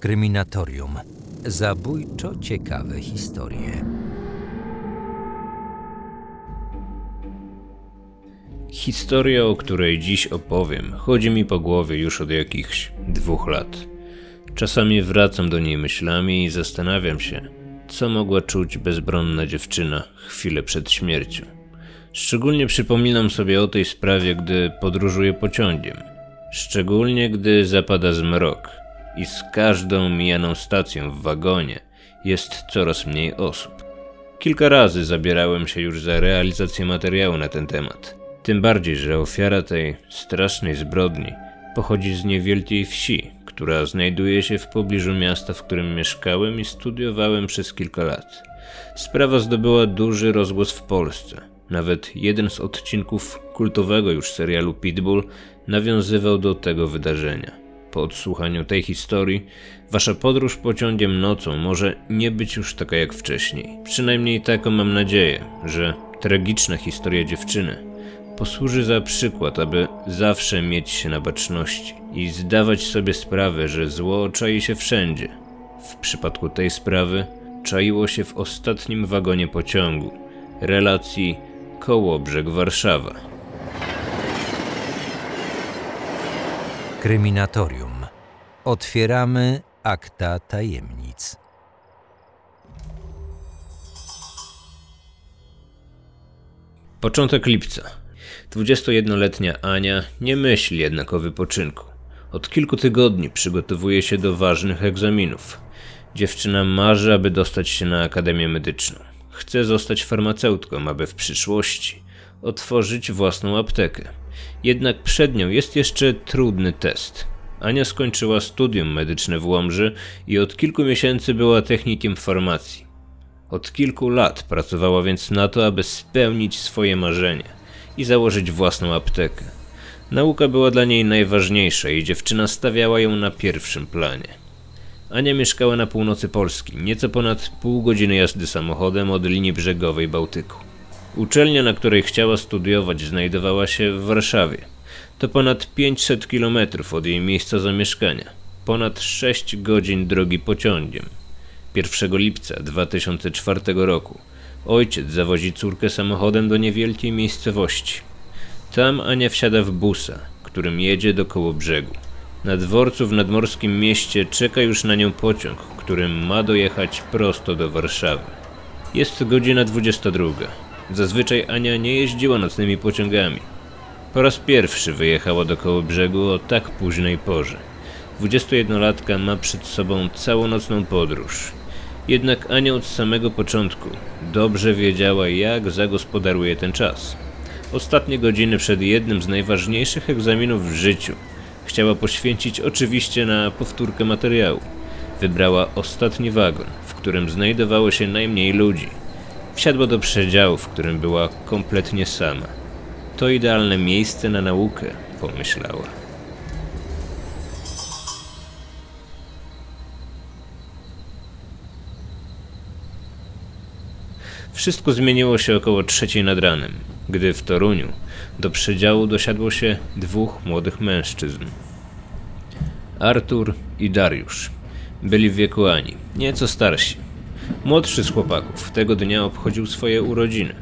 Kryminatorium. Zabójczo ciekawe historie. Historia, o której dziś opowiem, chodzi mi po głowie już od jakichś dwóch lat. Czasami wracam do niej myślami i zastanawiam się, co mogła czuć bezbronna dziewczyna chwilę przed śmiercią. Szczególnie przypominam sobie o tej sprawie, gdy podróżuję pociągiem. Szczególnie gdy zapada zmrok i z każdą mijaną stacją w wagonie jest coraz mniej osób. Kilka razy zabierałem się już za realizację materiału na ten temat. Tym bardziej, że ofiara tej strasznej zbrodni pochodzi z niewielkiej wsi, która znajduje się w pobliżu miasta, w którym mieszkałem i studiowałem przez kilka lat. Sprawa zdobyła duży rozgłos w Polsce. Nawet jeden z odcinków kultowego już serialu Pitbull nawiązywał do tego wydarzenia. Po odsłuchaniu tej historii, wasza podróż pociągiem nocą może nie być już taka jak wcześniej. Przynajmniej taką mam nadzieję, że tragiczna historia dziewczyny posłuży za przykład, aby zawsze mieć się na baczności i zdawać sobie sprawę, że zło czai się wszędzie. W przypadku tej sprawy czaiło się w ostatnim wagonie pociągu relacji Kołobrzeg Warszawa. Kryminatorium. Otwieramy akta tajemnic. Początek lipca. 21-letnia Ania nie myśli jednak o wypoczynku. Od kilku tygodni przygotowuje się do ważnych egzaminów. Dziewczyna marzy, aby dostać się na Akademię Medyczną. Chce zostać farmaceutką, aby w przyszłości otworzyć własną aptekę. Jednak przed nią jest jeszcze trudny test. Ania skończyła studium medyczne w Łomży i od kilku miesięcy była technikiem farmacji. Od kilku lat pracowała więc na to, aby spełnić swoje marzenie i założyć własną aptekę. Nauka była dla niej najważniejsza i dziewczyna stawiała ją na pierwszym planie. Ania mieszkała na północy Polski, nieco ponad pół godziny jazdy samochodem od linii brzegowej Bałtyku. Uczelnia, na której chciała studiować, znajdowała się w Warszawie. To ponad 500 kilometrów od jej miejsca zamieszkania, ponad 6 godzin drogi pociągiem. 1 lipca 2004 roku Ojciec zawozi córkę samochodem do niewielkiej miejscowości. Tam Ania wsiada w busa, którym jedzie do koło brzegu. Na dworcu w nadmorskim mieście czeka już na nią pociąg, którym ma dojechać prosto do Warszawy. Jest godzina 22. Zazwyczaj Ania nie jeździła nocnymi pociągami. Po raz pierwszy wyjechała do koło brzegu o tak późnej porze. 21-latka ma przed sobą całonocną podróż. Jednak Ania od samego początku dobrze wiedziała, jak zagospodaruje ten czas. Ostatnie godziny przed jednym z najważniejszych egzaminów w życiu chciała poświęcić oczywiście na powtórkę materiału. Wybrała ostatni wagon, w którym znajdowało się najmniej ludzi. Wsiadła do przedziału, w którym była kompletnie sama. To idealne miejsce na naukę, pomyślała. Wszystko zmieniło się około trzeciej nad ranem, gdy w Toruniu do przedziału dosiadło się dwóch młodych mężczyzn. Artur i Dariusz. Byli w wieku Ani, nieco starsi. Młodszy z chłopaków tego dnia obchodził swoje urodziny.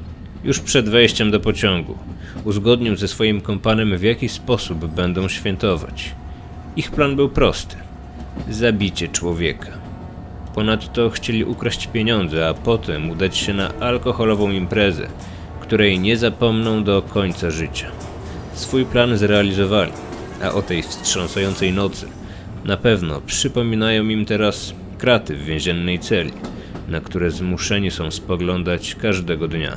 Już przed wejściem do pociągu uzgodnił ze swoim kompanem w jaki sposób będą świętować. Ich plan był prosty: zabicie człowieka. Ponadto chcieli ukraść pieniądze, a potem udać się na alkoholową imprezę, której nie zapomną do końca życia. Swój plan zrealizowali, a o tej wstrząsającej nocy na pewno przypominają im teraz kraty w więziennej celi, na które zmuszeni są spoglądać każdego dnia.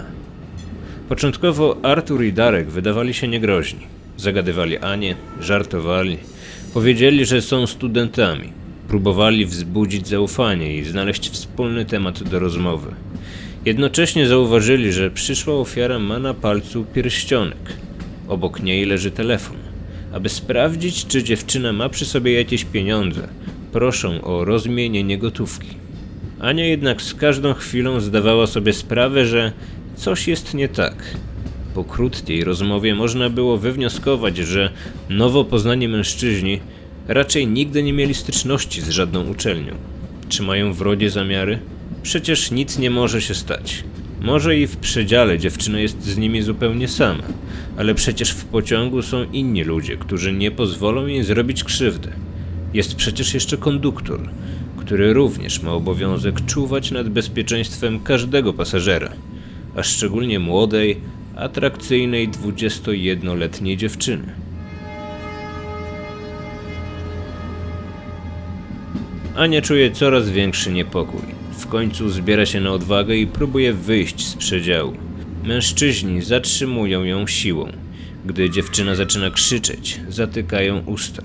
Początkowo Artur i Darek wydawali się niegroźni. Zagadywali Anię, żartowali, powiedzieli, że są studentami, Próbowali wzbudzić zaufanie i znaleźć wspólny temat do rozmowy. Jednocześnie zauważyli, że przyszła ofiara ma na palcu pierścionek. Obok niej leży telefon. Aby sprawdzić, czy dziewczyna ma przy sobie jakieś pieniądze, proszą o rozmienienie gotówki. Ania jednak z każdą chwilą zdawała sobie sprawę, że coś jest nie tak. Po krótkiej rozmowie można było wywnioskować, że nowo poznani mężczyźni Raczej nigdy nie mieli styczności z żadną uczelnią. Czy mają wrogie zamiary? Przecież nic nie może się stać. Może i w przedziale dziewczyna jest z nimi zupełnie sama, ale przecież w pociągu są inni ludzie, którzy nie pozwolą jej zrobić krzywdy. Jest przecież jeszcze konduktor, który również ma obowiązek czuwać nad bezpieczeństwem każdego pasażera, a szczególnie młodej, atrakcyjnej 21-letniej dziewczyny. Ania czuje coraz większy niepokój. W końcu zbiera się na odwagę i próbuje wyjść z przedziału. Mężczyźni zatrzymują ją siłą. Gdy dziewczyna zaczyna krzyczeć, zatykają usta.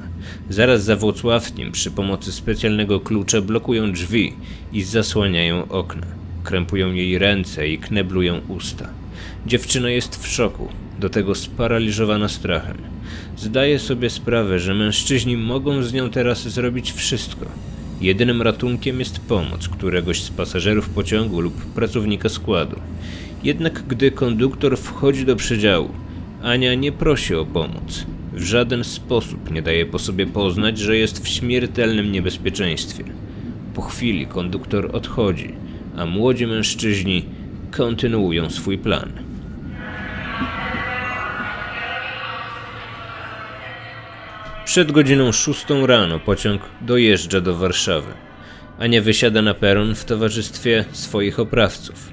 Zaraz za Włocławkiem przy pomocy specjalnego klucza blokują drzwi i zasłaniają okna. Krępują jej ręce i kneblują usta. Dziewczyna jest w szoku, do tego sparaliżowana strachem. Zdaje sobie sprawę, że mężczyźni mogą z nią teraz zrobić wszystko. Jedynym ratunkiem jest pomoc któregoś z pasażerów pociągu lub pracownika składu. Jednak gdy konduktor wchodzi do przedziału, Ania nie prosi o pomoc. W żaden sposób nie daje po sobie poznać, że jest w śmiertelnym niebezpieczeństwie. Po chwili konduktor odchodzi, a młodzi mężczyźni kontynuują swój plan. Przed godziną szóstą rano pociąg dojeżdża do Warszawy. Ania wysiada na peron w towarzystwie swoich oprawców.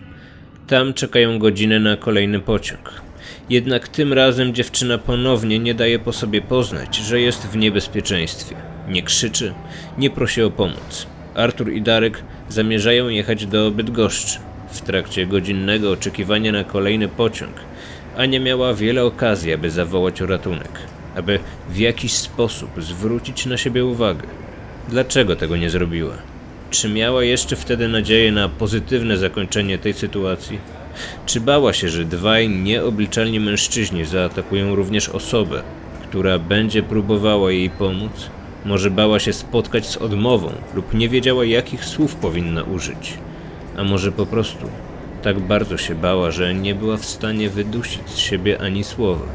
Tam czekają godzinę na kolejny pociąg. Jednak tym razem dziewczyna ponownie nie daje po sobie poznać, że jest w niebezpieczeństwie. Nie krzyczy, nie prosi o pomoc. Artur i Darek zamierzają jechać do Bydgoszczy. W trakcie godzinnego oczekiwania na kolejny pociąg Ania miała wiele okazji, aby zawołać o ratunek, aby w jakiś sposób zwrócić na siebie uwagę. Dlaczego tego nie zrobiła? Czy miała jeszcze wtedy nadzieję na pozytywne zakończenie tej sytuacji? Czy bała się, że dwaj nieobliczalni mężczyźni zaatakują również osobę, która będzie próbowała jej pomóc? Może bała się spotkać z odmową lub nie wiedziała, jakich słów powinna użyć? A może po prostu tak bardzo się bała, że nie była w stanie wydusić z siebie ani słowa?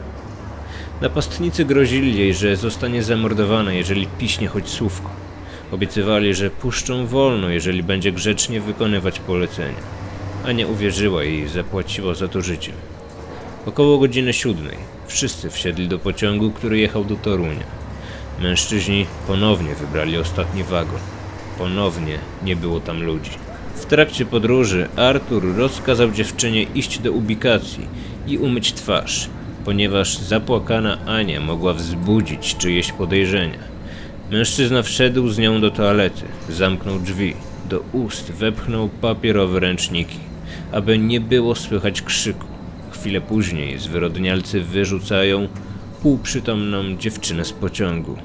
Napastnicy grozili jej, że zostanie zamordowana, jeżeli piśnie choć słówko. Obiecywali, że puszczą wolno, jeżeli będzie grzecznie wykonywać polecenia. Ania uwierzyła i zapłaciła za to życie. Około godziny siódmej wszyscy wsiedli do pociągu, który jechał do Torunia. Mężczyźni ponownie wybrali ostatni wagon. Ponownie nie było tam ludzi. W trakcie podróży Artur rozkazał dziewczynie iść do ubikacji i umyć twarz, ponieważ zapłakana Ania mogła wzbudzić czyjeś podejrzenia. Mężczyzna wszedł z nią do toalety, zamknął drzwi, do ust wepchnął papierowe ręczniki aby nie było słychać krzyku. Chwilę później zwyrodnialcy wyrzucają półprzytomną dziewczynę z pociągu.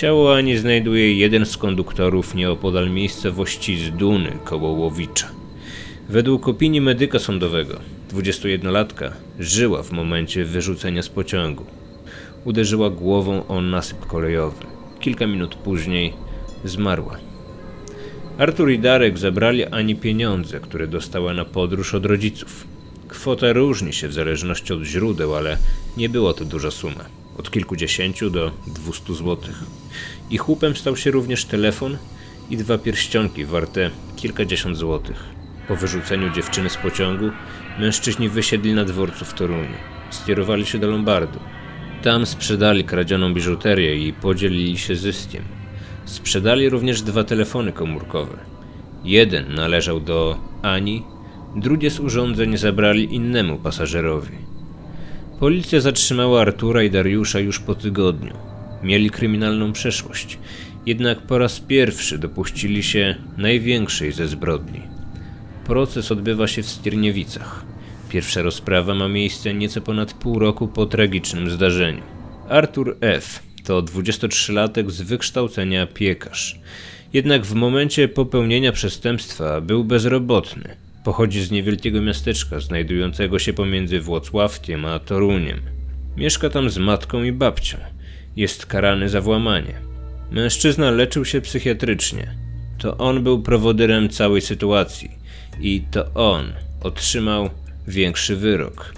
Ciało Ani znajduje jeden z konduktorów nieopodal miejscowości Zduny koło Łowicza. Według opinii medyka sądowego, 21-latka żyła w momencie wyrzucenia z pociągu. Uderzyła głową o nasyp kolejowy. Kilka minut później zmarła. Artur i Darek zabrali Ani pieniądze, które dostała na podróż od rodziców. Kwota różni się w zależności od źródeł, ale nie było to duża suma. Od kilkudziesięciu do dwustu złotych. Ich łupem stał się również telefon i dwa pierścionki warte kilkadziesiąt złotych. Po wyrzuceniu dziewczyny z pociągu, mężczyźni wysiedli na dworcu w Toruniu. Skierowali się do Lombardu. Tam sprzedali kradzioną biżuterię i podzielili się zyskiem. Sprzedali również dwa telefony komórkowe. Jeden należał do Ani, drugie z urządzeń zabrali innemu pasażerowi. Policja zatrzymała Artura i Dariusza już po tygodniu. Mieli kryminalną przeszłość, jednak po raz pierwszy dopuścili się największej ze zbrodni. Proces odbywa się w Stierniewicach. Pierwsza rozprawa ma miejsce nieco ponad pół roku po tragicznym zdarzeniu. Arthur F. to 23-latek z wykształcenia piekarz. Jednak w momencie popełnienia przestępstwa był bezrobotny. Pochodzi z niewielkiego miasteczka znajdującego się pomiędzy Włocławkiem a Toruniem. Mieszka tam z matką i babcią. Jest karany za włamanie. Mężczyzna leczył się psychiatrycznie. To on był prowodyrem całej sytuacji i to on otrzymał większy wyrok.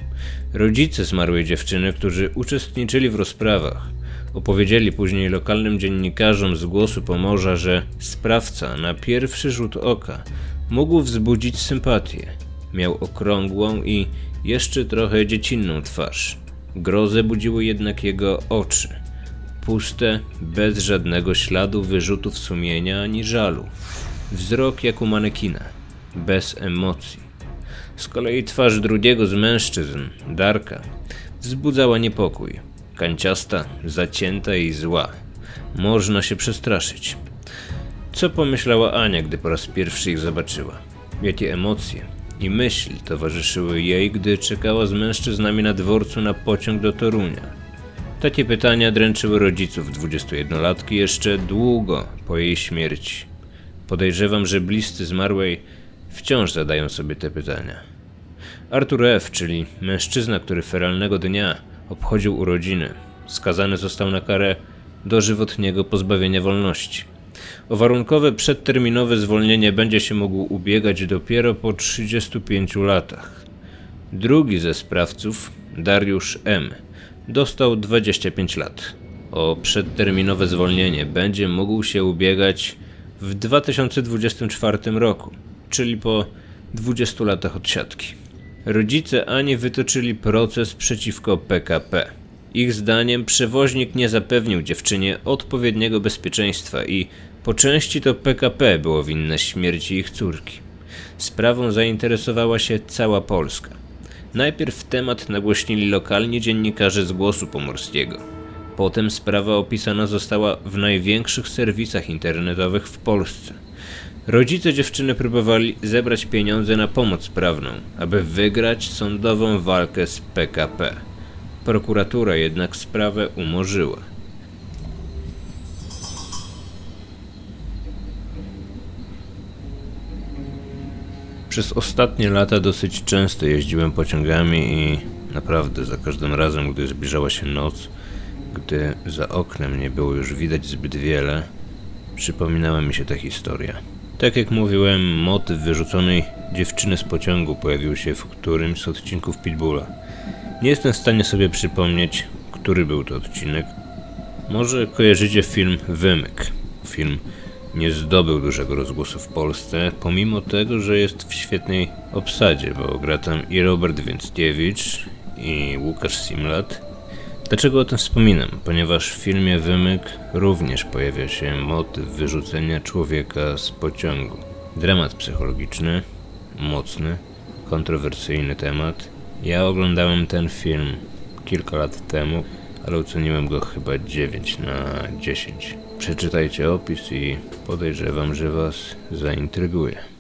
Rodzice zmarłej dziewczyny, którzy uczestniczyli w rozprawach, opowiedzieli później lokalnym dziennikarzom z głosu Pomorza, że sprawca na pierwszy rzut oka mógł wzbudzić sympatię. Miał okrągłą i jeszcze trochę dziecinną twarz. Grozę budziły jednak jego oczy. Puste, bez żadnego śladu wyrzutów sumienia ani żalu. Wzrok jak u manekina, bez emocji. Z kolei twarz drugiego z mężczyzn, Darka, wzbudzała niepokój. Kanciasta, zacięta i zła. Można się przestraszyć. Co pomyślała Ania, gdy po raz pierwszy ich zobaczyła? Jakie emocje i myśli towarzyszyły jej, gdy czekała z mężczyznami na dworcu na pociąg do Torunia? Takie pytania dręczyły rodziców 21-latki jeszcze długo po jej śmierci. Podejrzewam, że bliscy zmarłej wciąż zadają sobie te pytania. Artur F., czyli mężczyzna, który feralnego dnia obchodził urodziny, skazany został na karę dożywotniego pozbawienia wolności. O warunkowe przedterminowe zwolnienie będzie się mógł ubiegać dopiero po 35 latach. Drugi ze sprawców, Dariusz M., dostał 25 lat. O przedterminowe zwolnienie będzie mógł się ubiegać w 2024 roku, czyli po 20 latach odsiadki. Rodzice Ani wytoczyli proces przeciwko PKP. Ich zdaniem przewoźnik nie zapewnił dziewczynie odpowiedniego bezpieczeństwa i po części to PKP było winne śmierci ich córki. Sprawą zainteresowała się cała Polska. Najpierw temat nagłośnili lokalni dziennikarze z Głosu Pomorskiego. Potem sprawa opisana została w największych serwisach internetowych w Polsce. Rodzice dziewczyny próbowali zebrać pieniądze na pomoc prawną, aby wygrać sądową walkę z PKP. Prokuratura jednak sprawę umorzyła. Przez ostatnie lata dosyć często jeździłem pociągami i naprawdę za każdym razem, gdy zbliżała się noc, gdy za oknem nie było już widać zbyt wiele, przypominała mi się ta historia. Tak jak mówiłem, motyw wyrzuconej dziewczyny z pociągu pojawił się w którymś z odcinków Pitbulla. Nie jestem w stanie sobie przypomnieć, który był to odcinek. Może kojarzycie film Wymyk. Film nie zdobył dużego rozgłosu w Polsce, pomimo tego, że jest w świetnej obsadzie, bo gra tam i Robert Więckiewicz, i Łukasz Simlat. Dlaczego o tym wspominam? Ponieważ w filmie Wymyk również pojawia się motyw wyrzucenia człowieka z pociągu. Dramat psychologiczny, mocny, kontrowersyjny temat. Ja oglądałem ten film kilka lat temu, ale oceniłem go chyba 9 na 10. Przeczytajcie opis i podejrzewam, że Was zaintryguje.